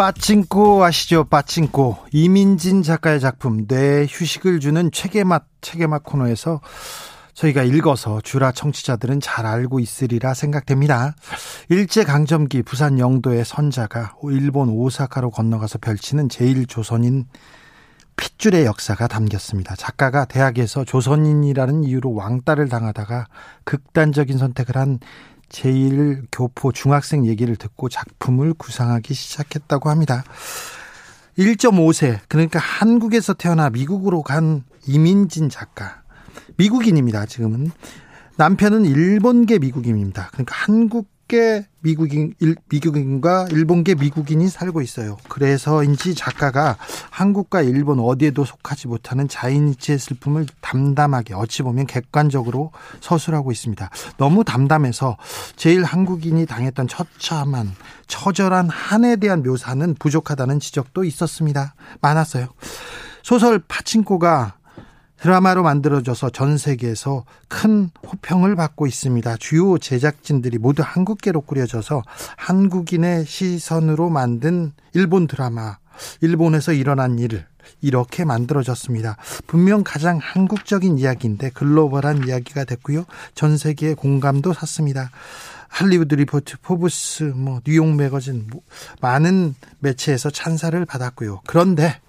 빠찡코 아시죠? 빠찡코 이민진 작가의 작품 뇌 휴식을 주는 책의 맛 책의 맛 코너에서 저희가 읽어서 주라 청취자들은 잘 알고 있으리라 생각됩니다. 일제 강점기 부산 영도의 선자가 일본 오사카로 건너가서 펼치는 제1조선인 핏줄의 역사가 담겼습니다. 작가가 대학에서 조선인이라는 이유로 왕따를 당하다가 극단적인 선택을 한 제1교포 중학생 얘기를 듣고 작품을 구상하기 시작했다고 합니다. 1.5세, 그러니까 한국에서 태어나 미국으로 간 이민진 작가. 미국인입니다, 지금은. 남편은 일본계 미국인입니다. 그러니까 한국 계 미국인, 일, 미국인과 일본계 미국인이 살고 있어요. 그래서인지 작가가 한국과 일본 어디에도 속하지 못하는 자인이치의 슬픔을 담담하게 어찌 보면 객관적으로 서술하고 있습니다. 너무 담담해서 제일 한국인이 당했던 처참한 처절한 한에 대한 묘사는 부족하다는 지적도 있었습니다. 많았어요. 소설 파친코가 드라마로 만들어져서 전 세계에서 큰 호평을 받고 있습니다. 주요 제작진들이 모두 한국계로 꾸려져서 한국인의 시선으로 만든 일본 드라마, 일본에서 일어난 일을 이렇게 만들어졌습니다. 분명 가장 한국적인 이야기인데 글로벌한 이야기가 됐고요. 전 세계의 공감도 샀습니다. 할리우드 리포트, 포브스, 뭐 뉴욕 매거진 뭐 많은 매체에서 찬사를 받았고요. 그런데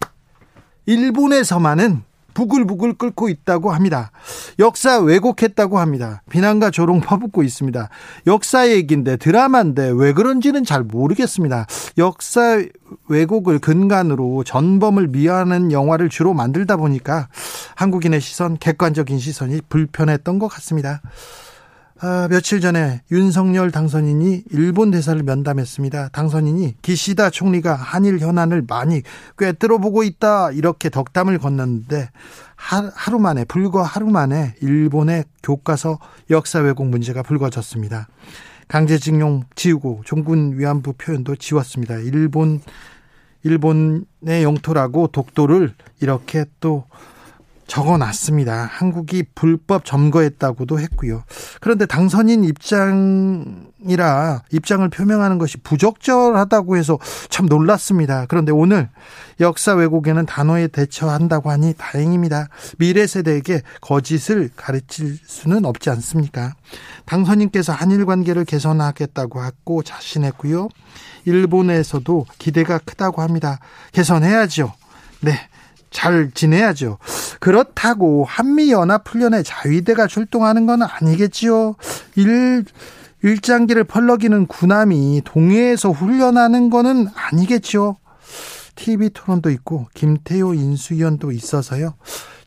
일본에서만은 부글부글 끓고 있다고 합니다. 역사 왜곡했다고 합니다. 비난과 조롱 퍼붓고 있습니다. 역사 얘기인데 드라마인데 왜 그런지는 잘 모르겠습니다. 역사 왜곡을 근간으로 전범을 미화하는 영화를 주로 만들다 보니까 한국인의 시선, 객관적인 시선이 불편했던 것 같습니다. 아, 며칠 전에 윤석열 당선인이 일본 대사를 면담했습니다. 당선인이 기시다 총리가 한일 현안을 많이 꿰뚫어 보고 있다 이렇게 덕담을 건넜는데 하 루 만에 불과 하루 만에 일본의 교과서 역사 왜곡 문제가 불거졌습니다. 강제징용 지우고 종군 위안부 표현도 지웠습니다. 일본 일본의 영토라고 독도를 이렇게 또 적어 놨습니다. 한국이 불법 점거했다고도 했고요. 그런데 당선인 입장이라 입장을 표명하는 것이 부적절하다고 해서 참 놀랐습니다. 그런데 오늘 역사 왜곡에는 단호에 대처한다고 하니 다행입니다. 미래 세대에게 거짓을 가르칠 수는 없지 않습니까? 당선인께서 한일 관계를 개선하겠다고 했고 자신했고요. 일본에서도 기대가 크다고 합니다. 개선해야죠. 네. 잘 지내야죠. 그렇다고 한미연합훈련에 자위대가 출동하는 건 아니겠지요. 일, 일장기를 펄럭이는 군함이 동해에서 훈련하는 거는 아니겠죠. TV 토론도 있고 김태효 인수위원도 있어서요.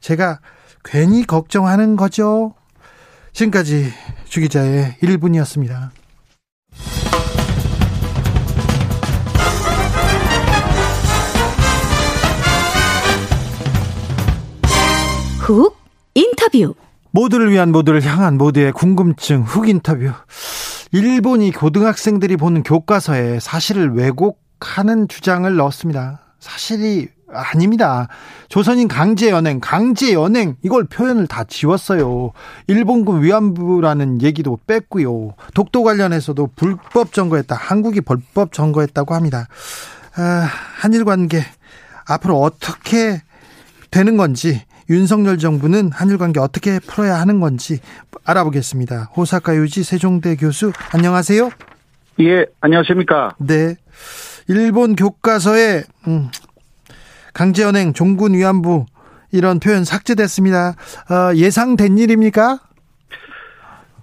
제가 괜히 걱정하는 거죠. 지금까지 주기자의 1분이었습니다. 훅 인터뷰 모두를 위한 모두를 향한 모두의 궁금증 훅 인터뷰 일본이 고등학생들이 보는 교과서에 사실을 왜곡하는 주장을 넣었습니다. 사실이 아닙니다. 조선인 강제 연행, 강제 연행 이걸 표현을 다 지웠어요. 일본군 위안부라는 얘기도 뺐고요. 독도 관련해서도 불법 점거했다. 한국이 불법 점거했다고 합니다. 아, 한일 관계 앞으로 어떻게 되는 건지 윤석열 정부는 한일 관계 어떻게 풀어야 하는 건지 알아보겠습니다. 호사카 유지 세종대 교수 안녕하세요. 예, 안녕하십니까? 네. 일본 교과서에 음, 강제연행, 종군 위안부 이런 표현 삭제됐습니다. 어, 예상된 일입니까?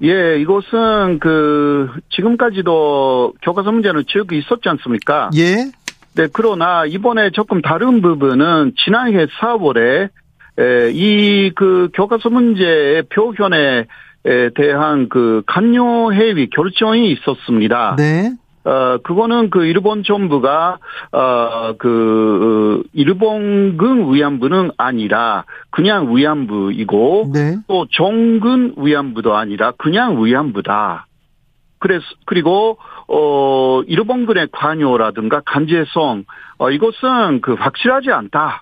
예, 이것은 그 지금까지도 교과서 문제는 쭉 있었지 않습니까? 예. 네, 그러나 이번에 조금 다른 부분은 지난해 4월에 이 그 교과서 문제의 표현에 대한 그 간요 해위 결정이 있었습니다. 네. 어, 그거는 그 일본 정부가, 어, 그, 일본군 위안부는 아니라 그냥 위안부이고, 네. 또 정군 위안부도 아니라 그냥 위안부다. 그래서, 그리고, 어, 일본군의 관여라든가 간제성, 어, 이것은 그 확실하지 않다.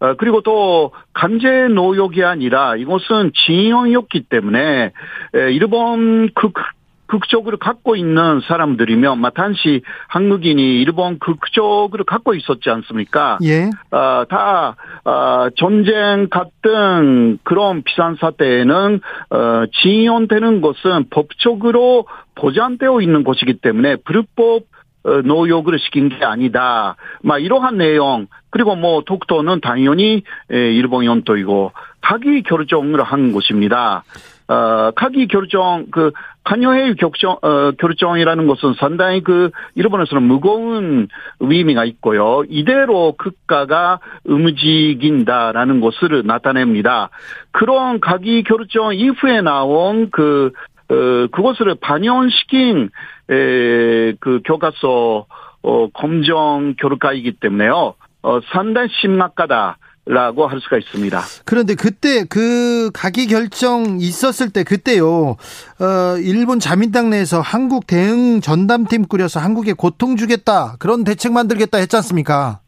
어, 그리고 또 강제 노역이 아니라 이것은 징용이었기 때문에 에, 일본 극 극적으로 갖고 있는 사람들이면 마탄시 한국인이 일본 극적으로 갖고 있었지 않습니까? 예. 어, 다 어, 전쟁 같은 그런 비상 사태에는 어, 지연되는 것은 법적으로 보장되어 있는 것이기 때문에 불법 어, 노역을 시킨 게 아니다. 막 이러한 내용 그리고 뭐 독도는 당연히 에, 일본 연도이고 각이 결정을 한 것입니다. 어, 각이 결정 그 간여회의 결정 어, 결정이라는 것은 상당히 그 일본에서는 무거운 의미가 있고요. 이대로 국가가 움직인다라는 것을 나타냅니다. 그런 각이 결정 이후에 나온 그 어, 그것을 반영시킨 에, 그 교과서 어, 검정 결과이기 때문에요. 어, 상당히 심각하다. 라고 할 수가 있습니다. 그런데 그때 그 가기 결정 있었을 때 그때요. 어 일본 자민당 내에서 한국 대응 전담팀 꾸려서 한국에 고통 주겠다. 그런 대책 만들겠다 했지 않습니까?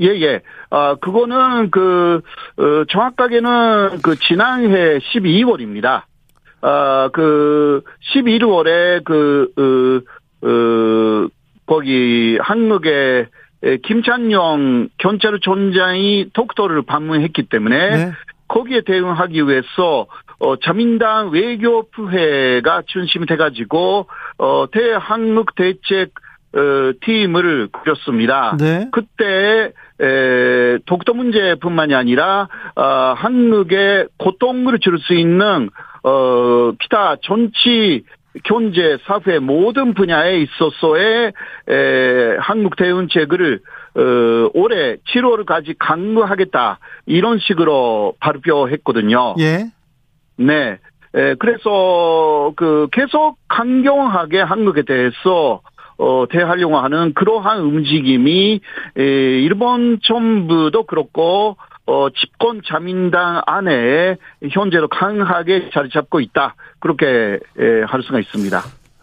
예, 예. 아, 그거는 그, 어, 정확하게는 그 지난해 12월입니다. 아, 그, 11월에 그, 어, 어, 거기 한국의 김찬영 경찰청장이 독도를 방문했기 때문에 네. 거기에 대응하기 위해서 어 자민당 외교부회가 중심이 돼가지고 어 대한국 대책 어 팀을 꾸렸습니다. 네. 그때 에 독도 문제뿐만이 아니라 어 한국에 고통을 줄 수 있는 어 기타 정치 경제, 사회 모든 분야에 있어서의 에, 한국 대응책을 어, 올해 7월까지 강구하겠다 이런 식으로 발표했거든요. 예. 네. 에, 그래서 그 계속 강경하게 한국에 대해서 어, 대하려고 하는 그러한 움직임이 에, 일본 정부도 그렇고 어, 집권 자민당 안에 현재로 강하게 자리 잡고 있다. 그렇게 에, 할 수가 있습니다.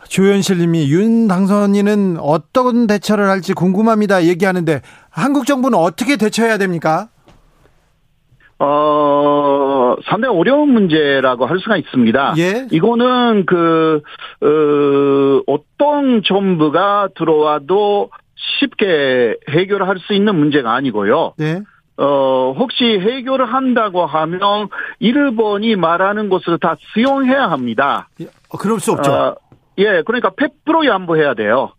조현실 님이 윤 당선인은 어떤 대처를 할지 궁금합니다. 얘기하는데 한국 정부는 어떻게 대처해야 됩니까? 어, 상당히 어려운 문제라고 할 수가 있습니다. 예. 이거는 그, 어, 어떤 정부가 들어와도 쉽게 해결할 수 있는 문제가 아니고요. 네. 어, 혹시 해결을 한다고 하면 일본이 말하는 것을 다 수용해야 합니다. 어, 그럴 수 없죠. 어, 예, 그러니까 100% 양보해야 돼요.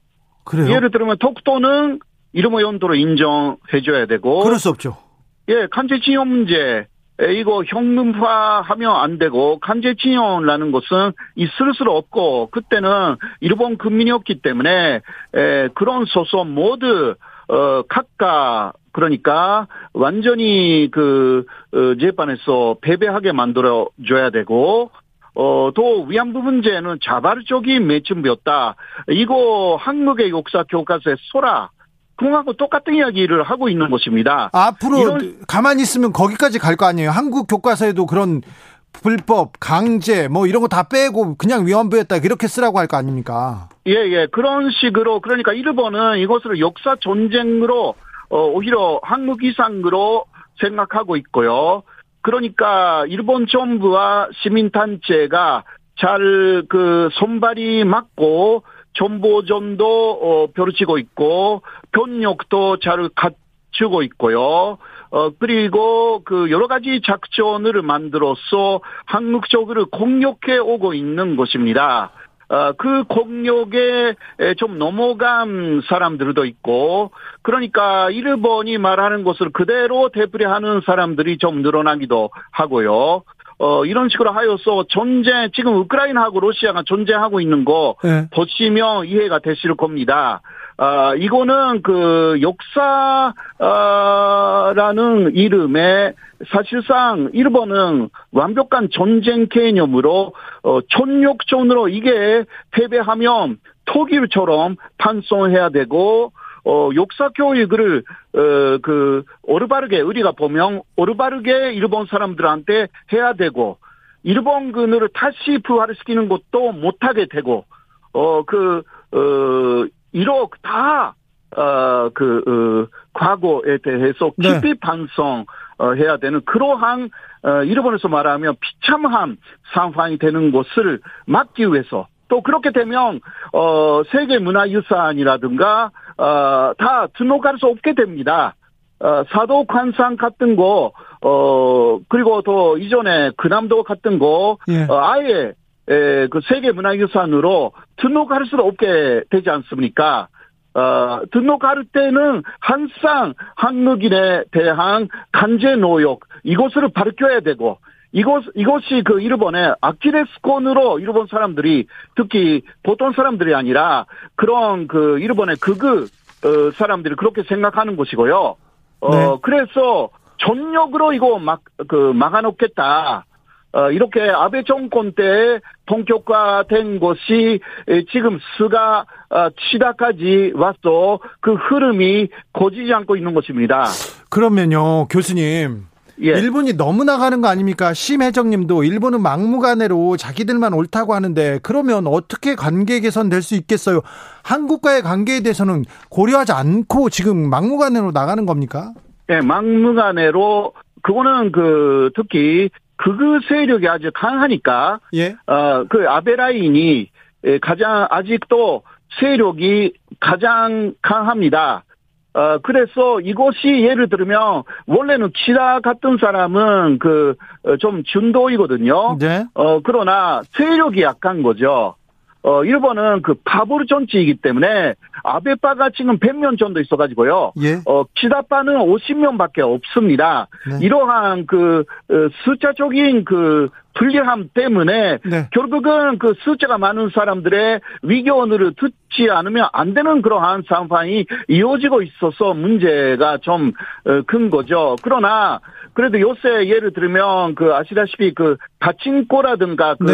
그래요? 예를 들면 독도는 이름의 연도로 인정해줘야 되고, 그럴 수 없죠. 예, 간제징용 문제, 에, 이거 현금화하면 안 되고 간제징용이라는 것은 있을 수 없고 그때는 일본 국민이었기 때문에 에, 그런 소송 모두 어 각각 그러니까 완전히 그 어, 재판에서 패배하게 만들어 줘야 되고 어, 또 위안부 문제는 자발적인 매춘비였다. 이거 한국의 역사 교과서에 소라 그거하고 똑같은 이야기를 하고 있는 것입니다. 앞으로 이런- 가만히 있으면 거기까지 갈 거 아니에요. 한국 교과서에도 그런 불법, 강제 뭐 이런 거 다 빼고 그냥 위안부였다 이렇게 쓰라고 할 거 아닙니까? 예, 예. 그런 식으로, 그러니까 일본은 이것을 역사 전쟁으로, 어, 오히려 한국 이상으로 생각하고 있고요. 그러니까 일본 정부와 시민단체가 잘 그 손발이 맞고 정보전도 어, 펼치고 있고 병력도 잘 갖추고 있고요. 어 그리고 그 여러 가지 작전을 만들어서 한국 쪽으로 공격해 오고 있는 것입니다. 어, 그 공격에 에, 좀 넘어간 사람들도 있고, 그러니까 일본이 말하는 것을 그대로 되풀이하는 사람들이 좀 늘어나기도 하고요. 어, 이런 식으로 하여서 전쟁, 지금 우크라이나하고 러시아가 전쟁하고 있는 거 네. 보시면 이해가 되실 겁니다. 아, 이거는 그 역사라는 이름에 사실상 일본은 완벽한 전쟁 개념으로 어, 촌욕촌으로 이게 패배하면 독일처럼 판송해야 되고 어, 역사 교육을, 어, 그, 오르바르게, 우리가 보면, 오르바르게 일본 사람들한테 해야 되고, 일본군을 다시 부활시키는 것도 못하게 되고, 어, 그, 어, 이렇게 다, 어, 그, 어, 과거에 대해서 네. 깊이 반성, 어, 해야 되는 그러한, 어, 일본에서 말하면 비참한 상황이 되는 것을 막기 위해서 또 그렇게 되면, 어, 세계 문화유산이라든가, 어, 다 등록할 수 없게 됩니다. 어, 사도 관상 같은 거, 어, 그리고 또 이전에 그남도 같은 거, 예. 어, 아예, 에, 그 세계 문화유산으로 등록할 수 없게 되지 않습니까? 어, 등록할 때는 항상 한국인에 대한 간제 노역, 이것을 밝혀야 되고, 이것, 이것이 그 일본의 아키레스콘으로 일본 사람들이, 특히 보통 사람들이 아니라 그런 그 일본의 극우 어, 사람들이 그렇게 생각하는 것이고요. 어, 네. 그래서 전력으로 이거 막, 그, 막아놓겠다. 어, 이렇게 아베 정권 때 본격화된 것이 에, 지금 스가 어, 치다까지 와서 그 흐름이 거지지 않고 있는 것입니다. 그러면요, 교수님. 예. 일본이 너무 나가는 거 아닙니까? 심혜정님도 일본은 막무가내로 자기들만 옳다고 하는데 그러면 어떻게 관계 개선될 수 있겠어요? 한국과의 관계에 대해서는 고려하지 않고 지금 막무가내로 나가는 겁니까? 예, 막무가내로 그거는 그 특히 극우 세력이 아주 강하니까 예. 어, 그 아베 라인이 에, 가장 아직도 세력이 가장 강합니다. 어, 그래서 이것이 예를 들면, 원래는 키다 같은 사람은 그, 어, 좀 준도이거든요. 네. 어, 그러나 세력이 약한 거죠. 어, 일본은 그 파보르 정치이기 때문에 아베파가 지금 100명 정도 있어가지고요. 예. 어, 키다파는 50명밖에 없습니다. 네. 이러한 그, 어, 숫자적인 그 불리함 때문에 네. 결국은 그 숫자가 많은 사람들의 위기원을 듣지 않으면 안 되는 그러한 상황이 이어지고 있어서 문제가 좀 큰 거죠. 그러나 그래도 요새 예를 들면 그 아시다시피 그 파친코라든가 그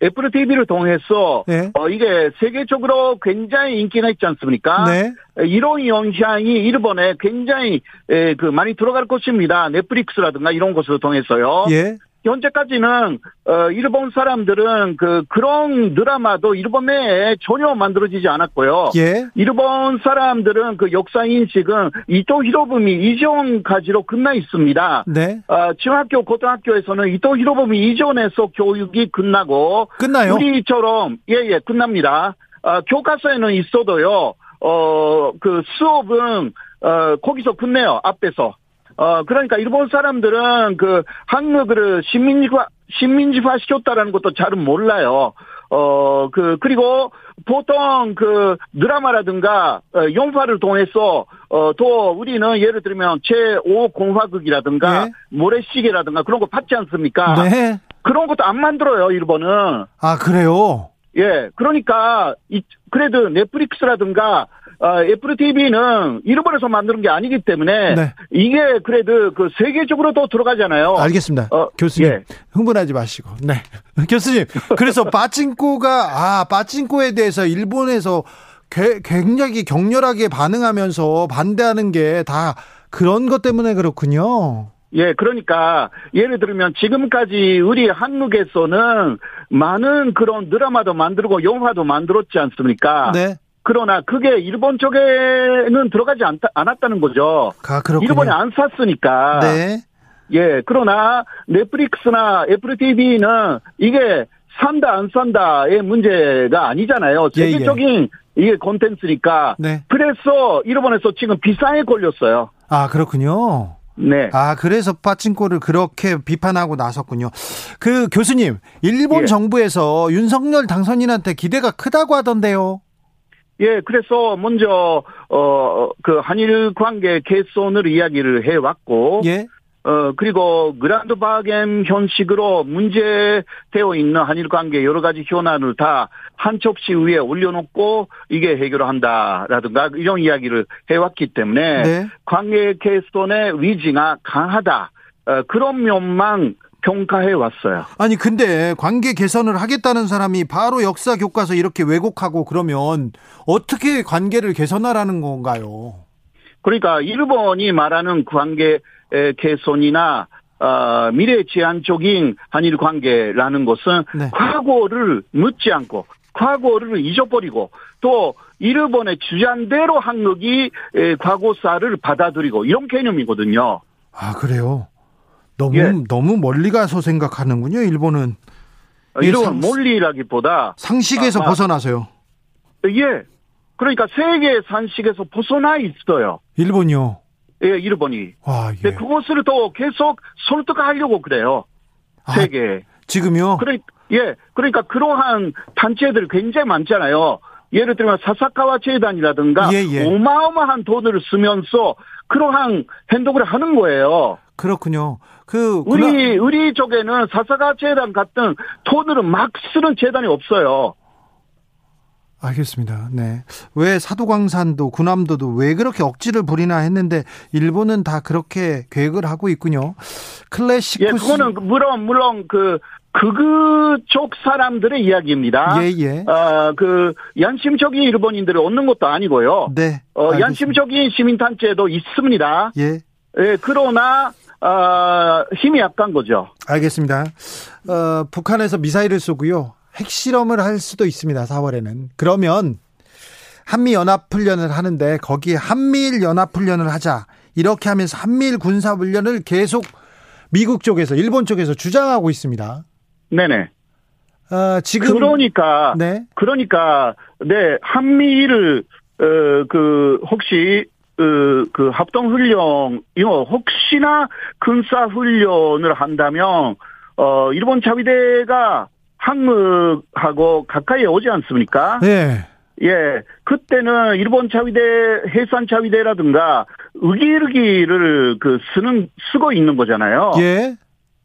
네. 애플 TV를 통해서 네. 어 이게 세계적으로 굉장히 인기가 있지 않습니까? 네. 이런 영향이 일본에 굉장히 에, 그 많이 들어갈 것입니다. 넷플릭스라든가 이런 것을 통해서요. 예. 현재까지는 어 일본 사람들은 그 그런 드라마도 일본 내에 전혀 만들어지지 않았고요. 예. 일본 사람들은 그 역사 인식은 이토 히로부미 이전까지로 끝나 있습니다. 네. 어, 중학교, 고등학교에서는 이토 히로부미 이전에서 교육이 끝나고 끝나요? 우리처럼 예예 끝납니다. 어, 교과서에는 있어도요. 어, 그 수업은 어, 거기서 끝내요. 앞에서. 어, 그러니까 일본 사람들은 그 한국을 시민지화 시민지화 시켰다라는 것도 잘은 몰라요. 어, 그, 그리고 보통 그 드라마라든가 어, 영화를 통해서 어, 또 우리는 예를 들면 제5공화국이라든가 네. 모래시계라든가 그런 거 받지 않습니까? 네. 그런 것도 안 만들어요, 일본은. 아, 그래요? 예, 그러니까 이 그래도 넷플릭스라든가 어, 애플 TV는 일본에서 만드는 게 아니기 때문에 네. 이게 그래도 그 세계적으로 또 들어가잖아요. 알겠습니다. 어, 교수님 예. 흥분하지 마시고. 네. 교수님. 그래서 빠찡코가 아, 빠찡코에 대해서 일본에서 개- 굉장히 격렬하게 반응하면서 반대하는 게 다 그런 것 때문에 그렇군요. 예, 그러니까 예를 들면 지금까지 우리 한국에서는 많은 그런 드라마도 만들고 영화도 만들었지 않습니까? 네. 그러나 그게 일본 쪽에는 들어가지 않다, 않았다는 거죠. 아. 일본이 안 샀으니까. 네. 예, 그러나 넷플릭스나 애플 TV는 이게 산다 안 산다의 문제가 아니잖아요. 예, 예. 세계적인 이게 콘텐츠니까. 네. 그래서 일본에서 지금 비상에 걸렸어요. 아, 그렇군요. 네. 아, 그래서 빠찡코를 그렇게 비판하고 나섰군요. 그 교수님, 일본 예. 정부에서 윤석열 당선인한테 기대가 크다고 하던데요. 예, 그래서 먼저 어 그 한일 관계 개선을 이야기를 해 왔고 예. 어, 그리고 그란드 바겐 형식으로 문제되어 있는 한일 관계 여러 가지 현안을 다한 접시 위에 올려놓고 이게 해결한다라든가 이런 이야기를 해왔기 때문에 네. 관계 개선의 위지가 강하다. 어, 그런 면만 평가해 왔어요. 아니 근데 관계 개선을 하겠다는 사람이 바로 역사 교과서 이렇게 왜곡하고 그러면 어떻게 관계를 개선하라는 건가요? 그러니까 일본이 말하는 관계 개선이나 어, 미래 지향적인 한일 관계라는 것은 네. 과거를 묻지 않고 과거를 잊어버리고 또 일본의 주장대로 한국이 에, 과거사를 받아들이고 이런 개념이거든요. 아 그래요. 너무 예. 너무 멀리 가서 생각하는군요. 일본은 예, 이런 상- 몰리라기보다 상식에서 아, 아. 벗어나서요. 예. 그러니까 세계 산식에서 벗어나 있어요. 일본이요. 예, 일본이. 와 예. 근데 그것을 또 계속 설득하려고 그래요. 아, 세계. 지금요. 그래, 예. 그러니까 그러한 단체들 굉장히 많잖아요. 예를 들면 사사카와 재단이라든가 예, 예. 어마어마한 돈을 쓰면서 그러한 행동을 하는 거예요. 그렇군요. 그 우리 군화- 우리 쪽에는 사사카 재단 같은 돈으로 막 쓰는 재단이 없어요. 알겠습니다. 네. 왜 사도광산도 군함도도 왜 그렇게 억지를 부리나 했는데 일본은 다 그렇게 계획을 하고 있군요. 클래식 예, 그거는 물론 물론 그 극우 쪽 사람들의 이야기입니다. 예, 예. 아, 그 양심적인 일본인들을 얻는 것도 아니고요. 네. 어, 알겠습니다. 양심적인 시민단체도 있습니다. 예. 예, 그러나 아, 힘이 약한 거죠. 알겠습니다. 어, 북한에서 미사일을 쏘고요. 핵실험을 할 수도 있습니다. 4월에는. 그러면 한미 연합 훈련을 하는데 거기에 한미일 연합 훈련을 하자. 이렇게 하면서 한미일 군사 훈련을 계속 미국 쪽에서 일본 쪽에서 주장하고 있습니다. 네네. 어, 지금 그러니까 네. 그러니까 네 한미를 어그 혹시 어, 그 합동 훈련 이거 혹시나 군사 훈련을 한다면 어 일본 자위대가 한국하고 가까이 오지 않습니까? 네. 예, 그때는 일본 자위대, 해산 자위대라든가 의기르기를 그 쓰는 쓰고 있는 거잖아요. 예.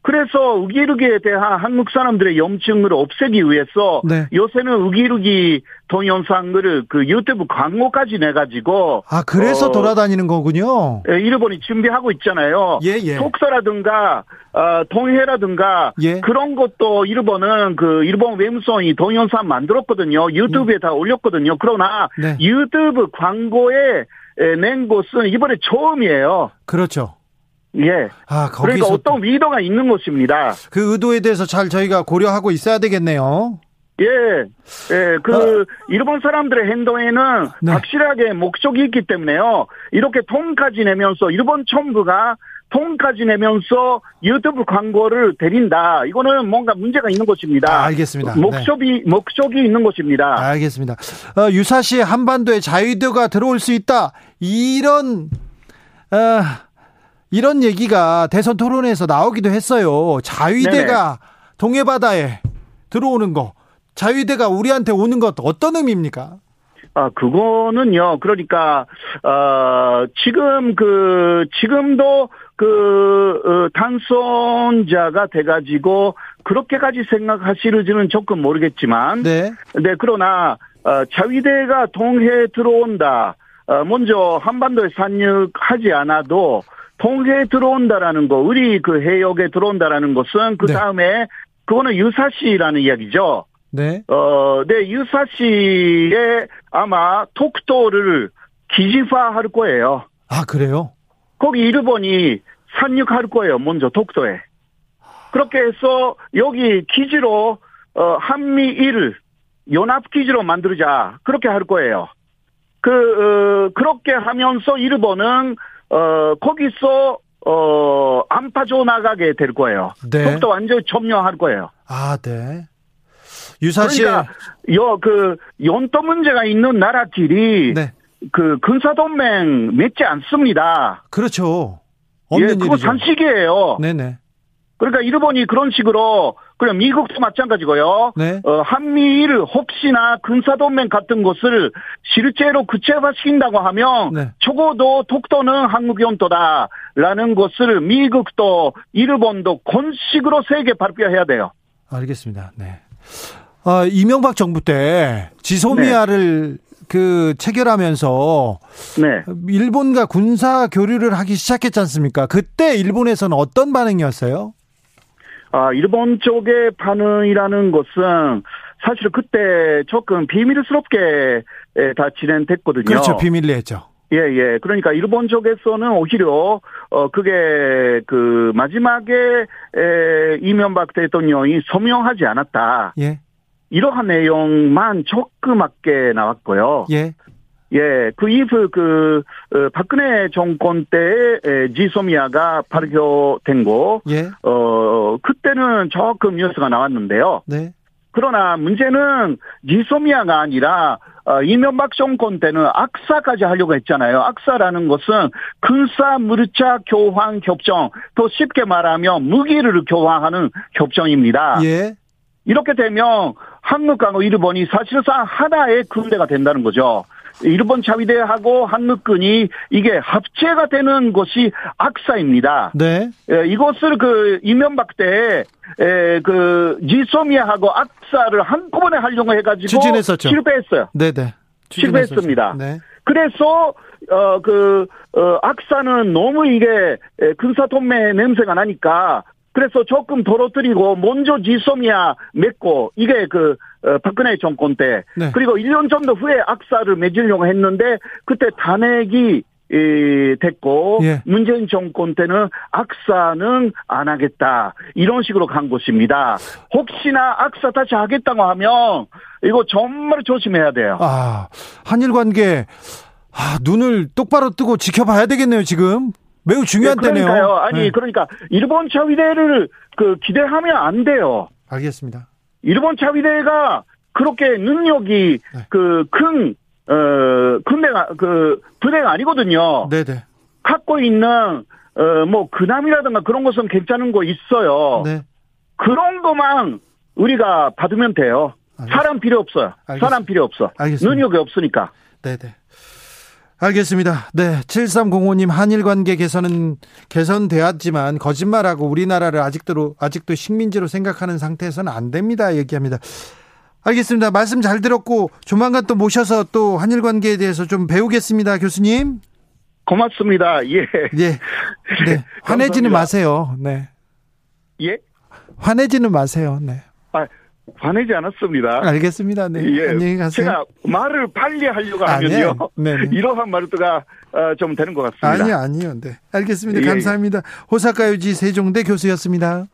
그래서 의기르기에 대한 한국 사람들의 염증을 없애기 위해서 네. 요새는 의기르기 동영상을 그 유튜브 광고까지 내 가지고 아, 그래서 어, 돌아다니는 거군요. 예, 일본이 준비하고 있잖아요. 예, 예. 속사라든가 어, 동해라든가 예. 그런 것도 일본은 그 일본 외무성이 동영상 만들었거든요. 유튜브에 다 올렸거든요. 그러나 네. 유튜브 광고에 에, 낸 것은 이번에 처음이에요. 그렇죠. 예. 아, 그러니까 어떤 의도가 있는 것입니다. 그 의도에 대해서 잘 저희가 고려하고 있어야 되겠네요. 예, 예, 그, 일본 사람들의 행동에는 아. 네. 확실하게 목적이 있기 때문에요. 이렇게 돈까지 내면서, 일본 정부가 돈까지 내면서 유튜브 광고를 대린다. 이거는 뭔가 문제가 있는 것입니다. 아, 알겠습니다. 네. 목적이, 목적이 있는 것입니다. 알겠습니다. 어, 유사시 한반도에 자유도가 들어올 수 있다. 이런 어, 이런 얘기가 대선 토론에서 나오기도 했어요. 자유대가 동해바다에 들어오는 거, 자유대가 우리한테 오는 것 어떤 의미입니까? 아, 그거는요, 그러니까, 어, 지금 그, 지금도 그, 어, 당선자가 돼 가지고, 그렇게까지 생각하시는지는 조금 모르겠지만, 네, 네, 그러나, 어, 자위대가 동해에 들어온다. 어, 먼저 한반도에 상륙하지 않아도 동해에 들어온다라는 거, 우리 그 해역에 들어온다라는 것은 그 네. 다음에 그거는 유사시라는 이야기죠. 네, 어, 네, 유사시에 아마 톡도를 기지화할 거예요. 아 그래요? 거기 일본이 상륙할 거예요. 먼저 독도에. 그렇게 해서 여기 기지로 어, 한미일 연합 기지로 만들자. 그렇게 할 거예요. 그 어, 그렇게 하면서 일본은 어, 거기서 어, 안파져 나가게 될 거예요. 네. 독도 완전히 점령할 거예요. 아 네. 유사시 그러니까 요그 연도 문제가 있는 나라끼리 네, 그 군사 동맹 맺지 않습니다. 그렇죠. 예, 없는 그거 일이죠. 상식이에요. 네네. 그러니까 일본이 그런 식으로 그럼 미국도 마찬가지고요. 네. 어, 한미일 혹시나 군사동맹 같은 것을 실제로 구체화시킨다고 하면 네. 적어도 독도는 한국 영토다라는 것을 미국도 일본도 건식으로 세게 발표해야 돼요. 알겠습니다. 네. 어, 이명박 정부 때 지소미아를 그 체결하면서 네. 일본과 군사 교류를 하기 시작했지 않습니까? 그때 일본에서는 어떤 반응이었어요? 아, 일본 쪽의 반응이라는 것은 사실 그때 조금 비밀스럽게 에, 다 진행됐거든요. 그렇죠. 비밀리 했죠. 예, 예. 그러니까 일본 쪽에서는 오히려 어 그게 그 마지막에 에 이명박 대통령이 서명하지 않았다. 예. 이러한 내용만 조그맣게 나왔고요. 예. 예, 그 이후 그 어, 박근혜 정권 때에 에, 지소미아가 발표된 거, 예. 어 그때는 조금 뉴스가 나왔는데요. 네. 그러나 문제는 지소미아가 아니라 어, 이명박 정권 때는 악사까지 하려고 했잖아요. 악사라는 것은 군사 무르차 교환 협정, 더 쉽게 말하면 무기를 교환하는 협정입니다. 예. 이렇게 되면 한국하고 일본이 사실상 하나의 군대가 된다는 거죠. 일본 자위대하고 한국군이 이게 합체가 되는 것이 악사입니다. 네. 예, 이것을 그 이명박 때, 에, 그 지소미아하고 악사를 한꺼번에 하려고 해가지고 추진했었죠. 실패했어요. 네, 네. 실패했습니다. 네. 그래서 어그 어, 악사는 너무 이게 에, 군사 동맹 냄새가 나니까 그래서 조금 떨어뜨리고 먼저 지소미아 맺고 이게 그 어, 박근혜 정권 때 네. 그리고 1년 정도 후에 악사를 맺으려고 했는데 그때 탄핵이 이, 됐고 예. 문재인 정권 때는 악사는 안 하겠다 이런 식으로 간 것입니다. 혹시나 악사 다시 하겠다고 하면 이거 정말 조심해야 돼요. 아, 한일 관계 아, 눈을 똑바로 뜨고 지켜봐야 되겠네요, 지금. 매우 중요한 네, 때네요. 그러니까요. 아니 네. 그러니까 일본 자위대를 그 기대하면 안 돼요. 알겠습니다. 일본 자위대가 그렇게 능력이 네. 그큰 어, 군대가, 그, 부대가 아니거든요. 네, 네. 갖고 있는, 어, 뭐, 근함이라든가 그런 것은 괜찮은 거 있어요. 네. 그런 것만 우리가 받으면 돼요. 알겠습니다. 사람 필요 없어요. 알겠습니다. 사람 필요 없어. 알겠습니다. 능력이 없으니까. 네, 네. 알겠습니다. 네. 7305님 한일 관계 개선은 개선되었지만 거짓말하고 우리나라를 아직도 아직도 식민지로 생각하는 상태에서는 안 됩니다. 얘기합니다. 알겠습니다. 말씀 잘 들었고 조만간 또 모셔서 또 한일 관계에 대해서 좀 배우겠습니다, 교수님. 고맙습니다. 예. 네. 네. 화내지는. 마세요. 네. 예? 화내지는 마세요. 네. 아, 화내지 않았습니다. 알겠습니다. 네. 예. 안녕히 가세요. 제가 말을 빨리 하려고 아, 네. 하면요. 네, 네. 이러한 말투가 어, 좀 되는 것 같습니다. 아니요, 아니요. 네. 알겠습니다. 예, 예. 감사합니다. 호사카유지 세종대 교수였습니다.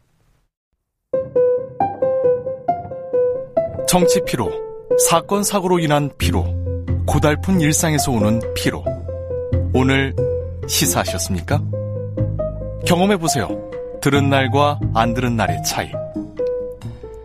정치 피로, 사건 사고로 인한 피로, 고달픈 일상에서 오는 피로. 오늘 시사하셨습니까? 경험해 보세요. 들은 날과 안 들은 날의 차이.